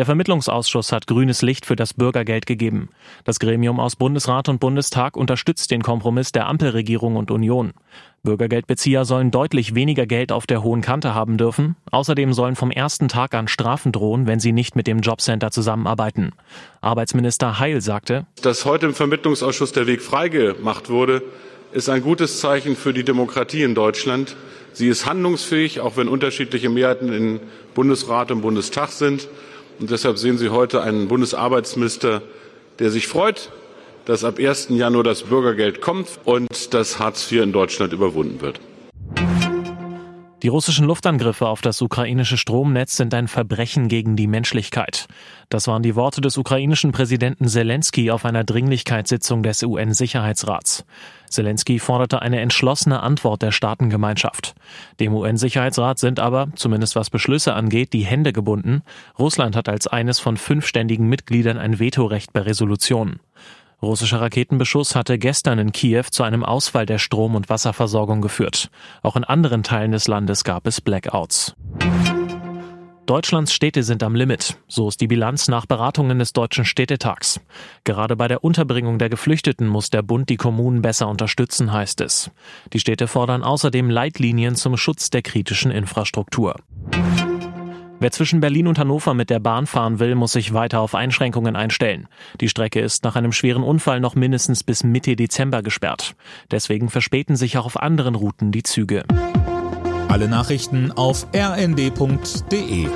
Der Vermittlungsausschuss hat grünes Licht für das Bürgergeld gegeben. Das Gremium aus Bundesrat und Bundestag unterstützt den Kompromiss der Ampelregierung und Union. Bürgergeldbezieher sollen deutlich weniger Geld auf der hohen Kante haben dürfen. Außerdem sollen vom ersten Tag an Strafen drohen, wenn sie nicht mit dem Jobcenter zusammenarbeiten. Arbeitsminister Heil sagte, dass heute im Vermittlungsausschuss der Weg freigemacht wurde, ist ein gutes Zeichen für die Demokratie in Deutschland. Sie ist handlungsfähig, auch wenn unterschiedliche Mehrheiten in Bundesrat und Bundestag sind. Und deshalb sehen Sie heute einen Bundesarbeitsminister, der sich freut, dass ab 1. Januar das Bürgergeld kommt und dass Hartz IV in Deutschland überwunden wird. Die russischen Luftangriffe auf das ukrainische Stromnetz sind ein Verbrechen gegen die Menschlichkeit. Das waren die Worte des ukrainischen Präsidenten Zelensky auf einer Dringlichkeitssitzung des UN-Sicherheitsrats. Zelensky forderte eine entschlossene Antwort der Staatengemeinschaft. Dem UN-Sicherheitsrat sind aber, zumindest was Beschlüsse angeht, die Hände gebunden. Russland hat als eines von fünf ständigen Mitgliedern ein Vetorecht bei Resolutionen. Russischer Raketenbeschuss hatte gestern in Kiew zu einem Ausfall der Strom- und Wasserversorgung geführt. Auch in anderen Teilen des Landes gab es Blackouts. Deutschlands Städte sind am Limit. So ist die Bilanz nach Beratungen des Deutschen Städtetags. Gerade bei der Unterbringung der Geflüchteten muss der Bund die Kommunen besser unterstützen, heißt es. Die Städte fordern außerdem Leitlinien zum Schutz der kritischen Infrastruktur. Wer zwischen Berlin und Hannover mit der Bahn fahren will, muss sich weiter auf Einschränkungen einstellen. Die Strecke ist nach einem schweren Unfall noch mindestens bis Mitte Dezember gesperrt. Deswegen verspäten sich auch auf anderen Routen die Züge. Alle Nachrichten auf rnd.de